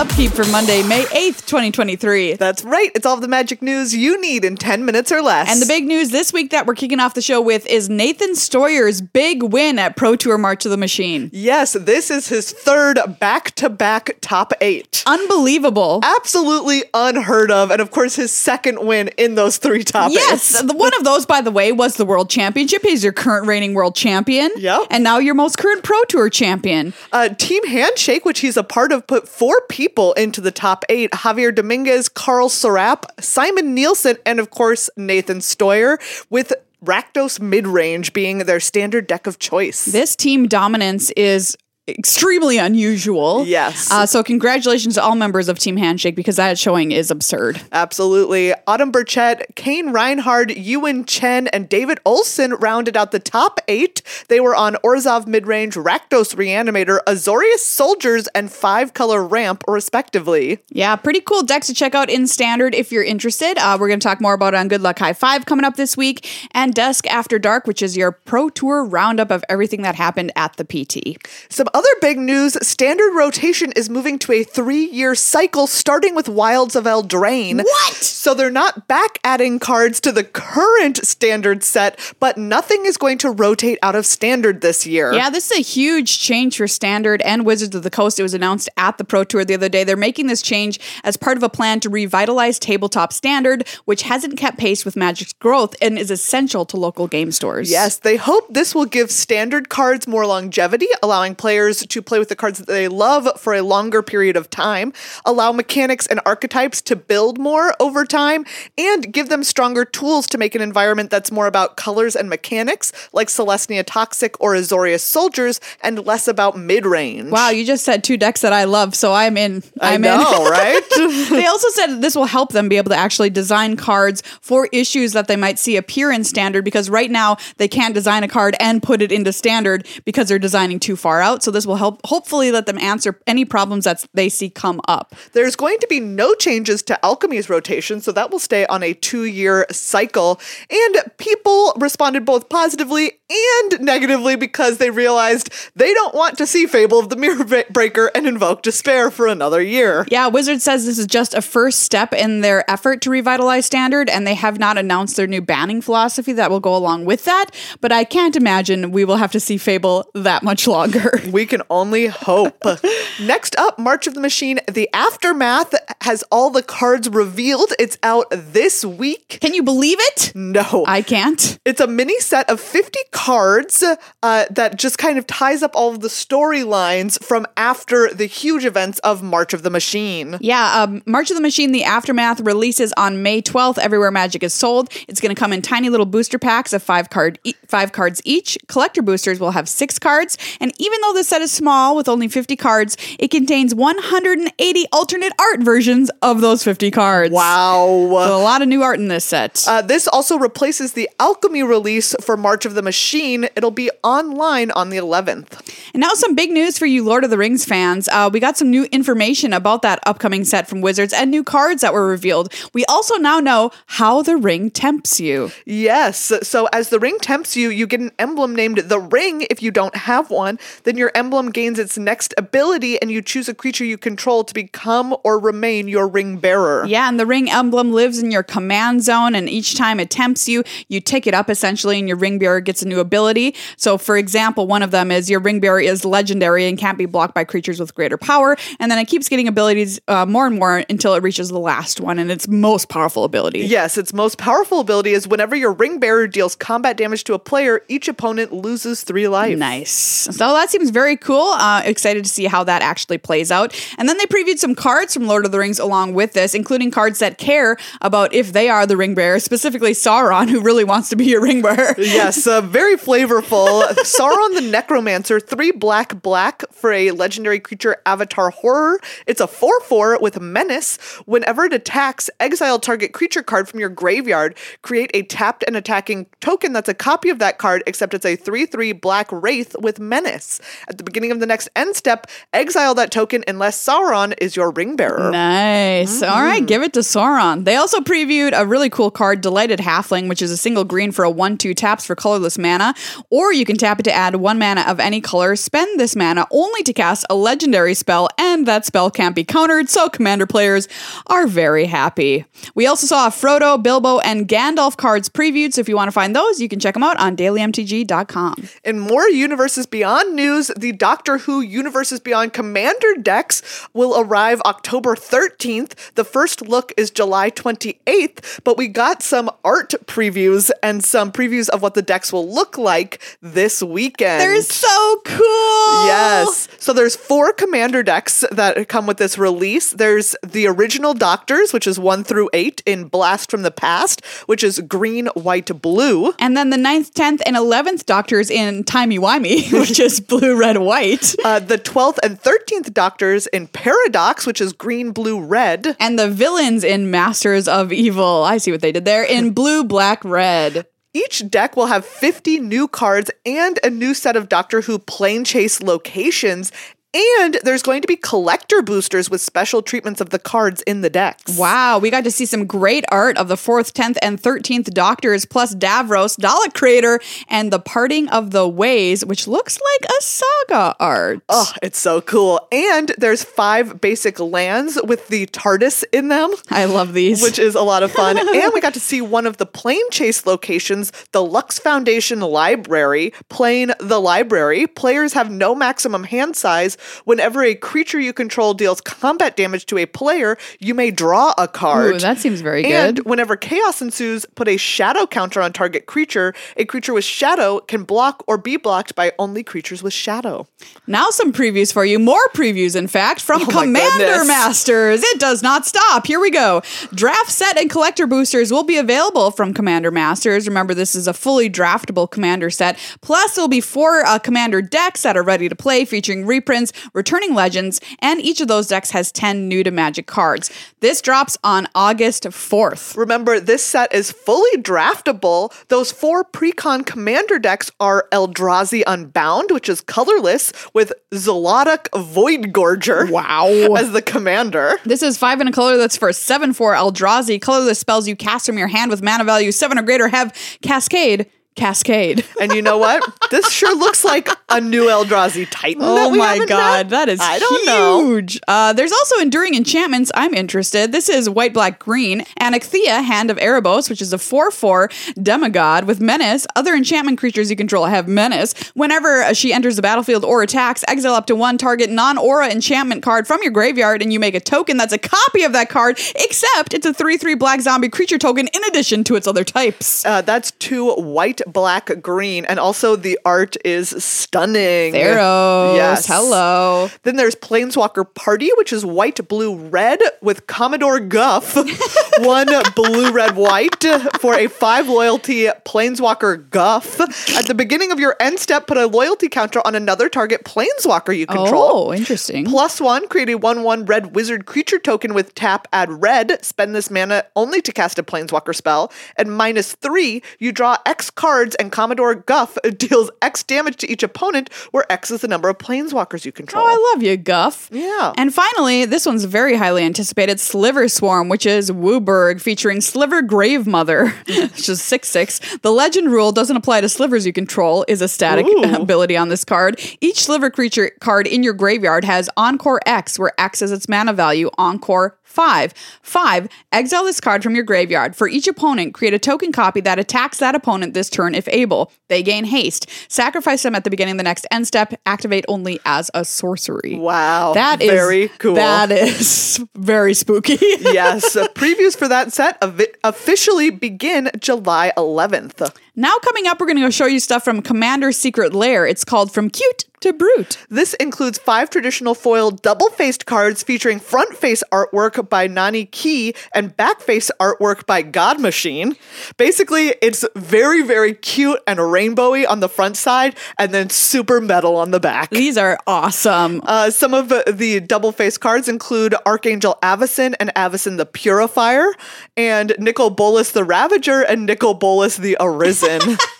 upkeep for Monday, May 8th, 2023. That's right. It's all the magic news you need in 10 minutes or less. And the big news this week that we're kicking off the show with is Nathan Steuer's big win at Pro Tour March of the Machine. Yes, this is his third back to back top eight. Unbelievable. Absolutely unheard of. And of course, his second win in those three top Yes, eights. one of those, by the way, was the World Championship. He's your current reigning World Champion. Yep. And now your most current Pro Tour champion. Uh, Team Handshake, which he's a part of, put four people into the top eight Javier Dominguez, Karl Sarap, Simon Nielsen, and of course, Nathan Steuer, with Rakdos mid range being their standard deck of choice. This team dominance is extremely unusual. Yes. Uh, so congratulations to all members of Team Handshake because that showing is absurd. Absolutely. Autumn Burchett, Kane Reinhard, Ewan Chen, and David Olson rounded out the top eight. They were on Orzhov Midrange, Rakdos Reanimator, Azorius Soldiers, and Five Color Ramp, respectively. Yeah, pretty cool decks to check out in standard if you're interested. Uh, we're going to talk more about it on Good Luck High Five coming up this week, and Dusk After Dark, which is your Pro Tour roundup of everything that happened at the PT. Some other big news standard rotation is moving to a three year cycle starting with Wilds of Eldraine. What? So they're not back adding cards to the current standard set, but nothing is going to rotate out of standard this year. Yeah, this is a huge change for Standard and Wizards of the Coast. It was announced at the Pro Tour the other day. They're making this change as part of a plan to revitalize tabletop Standard, which hasn't kept pace with Magic's growth and is essential to local game stores. Yes, they hope this will give standard cards more longevity, allowing players to play with the cards that they love for a longer period of time, allow mechanics and archetypes to build more over time, and give them stronger tools to make an environment that's more about colors and mechanics, like Selesnya Toxic or Azorius Soldiers, and less about mid range. Wow, you just said two decks that I love, so I'm in. I I'm know, in. right? they also said this will help them be able to actually design cards for issues that they might see appear in standard because right now they can't design a card and put it into standard because they're designing too far out. So this will help hopefully let them answer any problems that they see come up. There's going to be no changes to Alchemy's rotation, so that will stay on a two year cycle. And people responded both positively and negatively because they realized they don't want to see Fable of the Mirror Bre- Breaker and Invoke Despair for another year. Yeah, Wizard says this is just a first step in their effort to revitalize standard, and they have not announced their new banning philosophy that will go along with that. But I can't imagine we will have to see Fable that much longer. We can only hope. Next up, March of the Machine. The Aftermath has all the cards revealed. It's out this week. Can you believe it? No. I can't. It's a mini set of 50 cards uh, that just kind of ties up all of the storylines from after the huge events of March of the Machine. Yeah, um, March of the Machine, the Aftermath releases on May 12th. Everywhere Magic is sold. It's going to come in tiny little booster packs of five card, e- five cards each. Collector boosters will have six cards, and even though the set is small with only 50 cards, it contains 180 alternate art versions of those 50 cards. Wow. So a lot of new art in this set. Uh, this also replaces the Alchemy release for March of the Machine. It'll be online on the 11th. And now some big news for you Lord of the Rings fans. Uh, we got some new information about that upcoming set from Wizards and new cards that were revealed. We also now know how the ring tempts you. Yes. So as the ring tempts you, you get an emblem named the Ring if you don't have one. Then your emblem gains its next ability, and you choose a creature you control to become or remain your ring bearer. Yeah, and the ring emblem lives in your command zone, and each time it tempts you, you tick it up essentially, and your ring bearer gets a new ability. So, for example, one of them is your ring bearer is legendary and can't be blocked by creatures with greater power, and then it keeps getting abilities uh, more and more until it reaches the last one and its most powerful ability. Yes, its most powerful ability is whenever your ring bearer deals combat damage to a player, each opponent loses three life. Nice. So that seems very cool. Uh, excited to see how that actually plays out. And then they previewed some cards from Lord of the Rings along with this, including cards that care about if they are the ring bearer, specifically Sauron, who really wants to be your ring bearer. Yes, uh, very flavorful. Sauron the Necromancer, three black black for a legendary creature avatar horror. It's a 4 4 with menace. Whenever it attacks, exile target creature card from your graveyard. Create a tapped and attacking token that's a copy of that card, except it's a 3 3 black wraith with menace. At the beginning of the next end step, exile that token unless Sauron is your ring bearer. Nice. Mm-hmm. All right, give it to Sauron. They also previewed a really cool card, Delighted Halfling, which is a single green for a 1 2 taps for colorless mana. Or you can tap it to add one mana of any color, spend this mana only to cast a legendary spell, and that spell can't be countered, so commander players are very happy. We also saw Frodo, Bilbo, and Gandalf cards previewed, so if you want to find those, you can check them out on dailymtg.com. In more Universes Beyond news, the Doctor Who Universes Beyond Commander decks will arrive October 13th. The first look is July 28th, but we got some art previews and some previews of what the decks will look like this weekend. They're so cool. Yes. So there's four commander decks that come with this release. There's the original Doctors, which is one through eight in Blast from the Past, which is green, white, blue. And then the 9th, 10th, and 11th Doctors in Timey Wimey, which is blue, red, white. Uh, the 12th and 13th Doctors in Paradox, which is green, blue, red. And the villains in Masters of Evil. I see what they did there in blue, black, red. Each deck will have 50 new cards and a new set of Doctor Who plane chase locations. And there's going to be collector boosters with special treatments of the cards in the decks. Wow, we got to see some great art of the 4th, 10th, and 13th Doctors, plus Davros, Dalek Crater, and the Parting of the Ways, which looks like a saga art. Oh, it's so cool. And there's five basic lands with the TARDIS in them. I love these. Which is a lot of fun. and we got to see one of the plane chase locations, the Lux Foundation Library, playing the library. Players have no maximum hand size. Whenever a creature you control deals combat damage to a player, you may draw a card. Ooh, that seems very and good. whenever chaos ensues, put a shadow counter on target creature. A creature with shadow can block or be blocked by only creatures with shadow. Now, some previews for you. More previews, in fact, from Oh Commander. Masters. It does not stop. Here we go. Draft set and collector boosters will be available from Commander Masters. Remember, this is a fully draftable Commander set. Plus, there'll be four uh, Commander decks that are ready to play, featuring reprints, returning legends, and each of those decks has 10 new to Magic cards. This drops on August 4th. Remember, this set is fully draftable. Those four precon commander decks are Eldrazi Unbound, which is colorless, with Zhulodok Void Gorger Wow. as the commander. This is five in a color that's for 7 4 Eldrazi. Colorless spells you cast from your hand with mana value 7 or greater have Cascade. Cascade. And you know what? this sure looks like a new Eldrazi Titan. Oh my god, met. that is I don't know. huge. Uh, there's also enduring enchantments. I'm interested. This is white, black, green. Anikthea, Hand of Erebos, which is a 4-4 demigod with menace. Other enchantment creatures you control have menace. Whenever she enters the battlefield or attacks, exile up to one target non-aura enchantment card from your graveyard, and you make a token that's a copy of that card, except it's a 3-3 black zombie creature token in addition to its other types. Uh, that's two white, black, green, and also the art is stunning. Theros. Yes. Hello. Then there's Planeswalker Party, which is white, blue, red with Commodore Guff, one blue, red, white for a five loyalty Planeswalker Guff. At the beginning of your end step, put a loyalty counter on another target Planeswalker you control. Oh, interesting. Plus one, create a 1 1 red wizard creature token with tap, add red, spend this mana only to cast a planeswalker spell. And minus three, you draw X cards, and Commodore Guff deals X damage to each opponent, where X is the number of planeswalkers you control. Oh, I love you, Guff. Yeah. And finally, this one's very highly anticipated Sliver Swarm, which is WUBRG, featuring Sliver Gravemother, which is 6 6. The legend rule doesn't apply to slivers you control, is a static Ooh. ability on this card. Each sliver creature card in your graveyard has Encore X, where X is its mana value, Encore 5. 5. Exile this card from your graveyard. For each opponent, create a token copy that attacks that opponent this turn if able. They gain haste. Sacrifice them at the beginning of the next end step. Activate only as a sorcery. Wow. That is very cool. That is very spooky. yes. uh, Previews for that set of officially begin July 11th. now coming up, we're going to show you stuff from Commander Secret Lair. It's called From Cute to Brute. This includes five traditional foil double faced cards featuring front face artwork by Nani Key and back face artwork by God Machine. Basically, it's very, very cute and rainbowy on the front side and then super metal on the back. These are awesome. Uh, some of the- the double faced cards include Archangel Avacyn and Avacyn the Purifier, and Nicol Bolas the Ravager and Nicol Bolas the Arisen.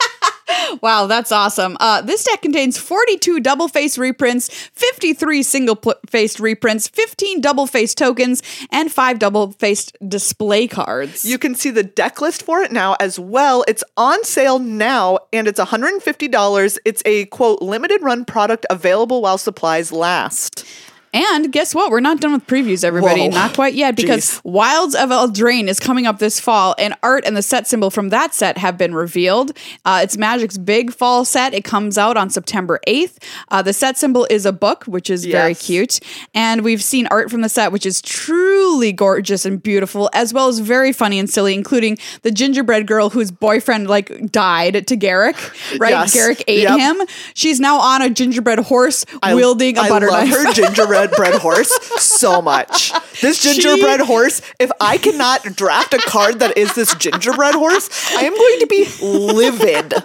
Wow, that's awesome. Uh, this deck contains 42 double face reprints, 53 single pl- faced reprints, 15 double faced tokens, and 5 double faced display cards. You can see the deck list for it now as well. It's on sale now and it's $150. It's a quote limited run product available while supplies last. And guess what? We're not done with previews, everybody. Whoa. Not quite yet, because Jeez. Wilds of Eldraine is coming up this fall, and art and the set symbol from that set have been revealed. Uh, it's Magic's big fall set. It comes out on September 8th. Uh, the set symbol is a book, which is very cute. And we've seen art from the set, which is truly gorgeous and beautiful, as well as very funny and silly, including the gingerbread girl whose boyfriend like died to Garrick, right? Yes. Garrick ate Yep. him. She's now on a gingerbread horse I- wielding a I butter love knife. her gingerbread horse so much. This gingerbread horse, if I cannot draft a card that is this gingerbread horse, I am going to be livid.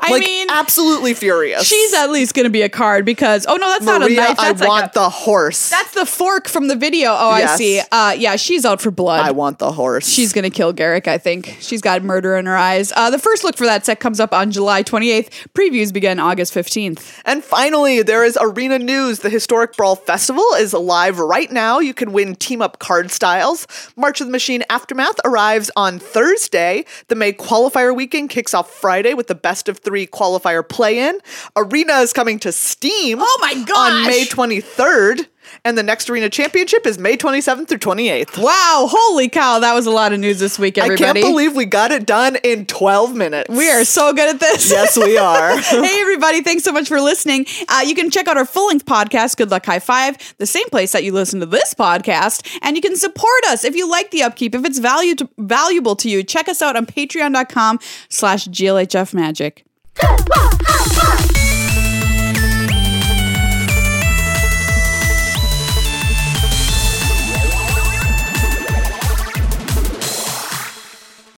I like mean, absolutely furious. She's at least going to be a card because oh no, that's not a Maria, knife. I That's like want a, the horse. that's the fork from the video. Oh, I see. Uh, yeah, she's out for blood. I want the horse. She's gonna kill Garrick. I think she's got murder in her eyes. Uh, the first look for that set comes up on July 28th. Previews begin August 15th. And finally, there is arena news. The Historic Brawl Festival is live right now. You can win team up card styles. March of the Machine Aftermath arrives on Thursday. The May qualifier weekend kicks off Friday with the best of three qualifier play in. Arena is coming to Steam. Oh my On! May 23rd. And the next Arena Championship is May 27th through 28th. Wow! Holy cow! That was a lot of news this week, everybody. I can't believe we got it done in 12 minutes. we are so good at this. Yes, we are. hey everybody thanks so much for listening uh, you can check out our full-length podcast good luck high five the same place that you listen to this podcast and you can support us if you like the upkeep if it's value to, valuable to you check us out on patreon.com slash glhf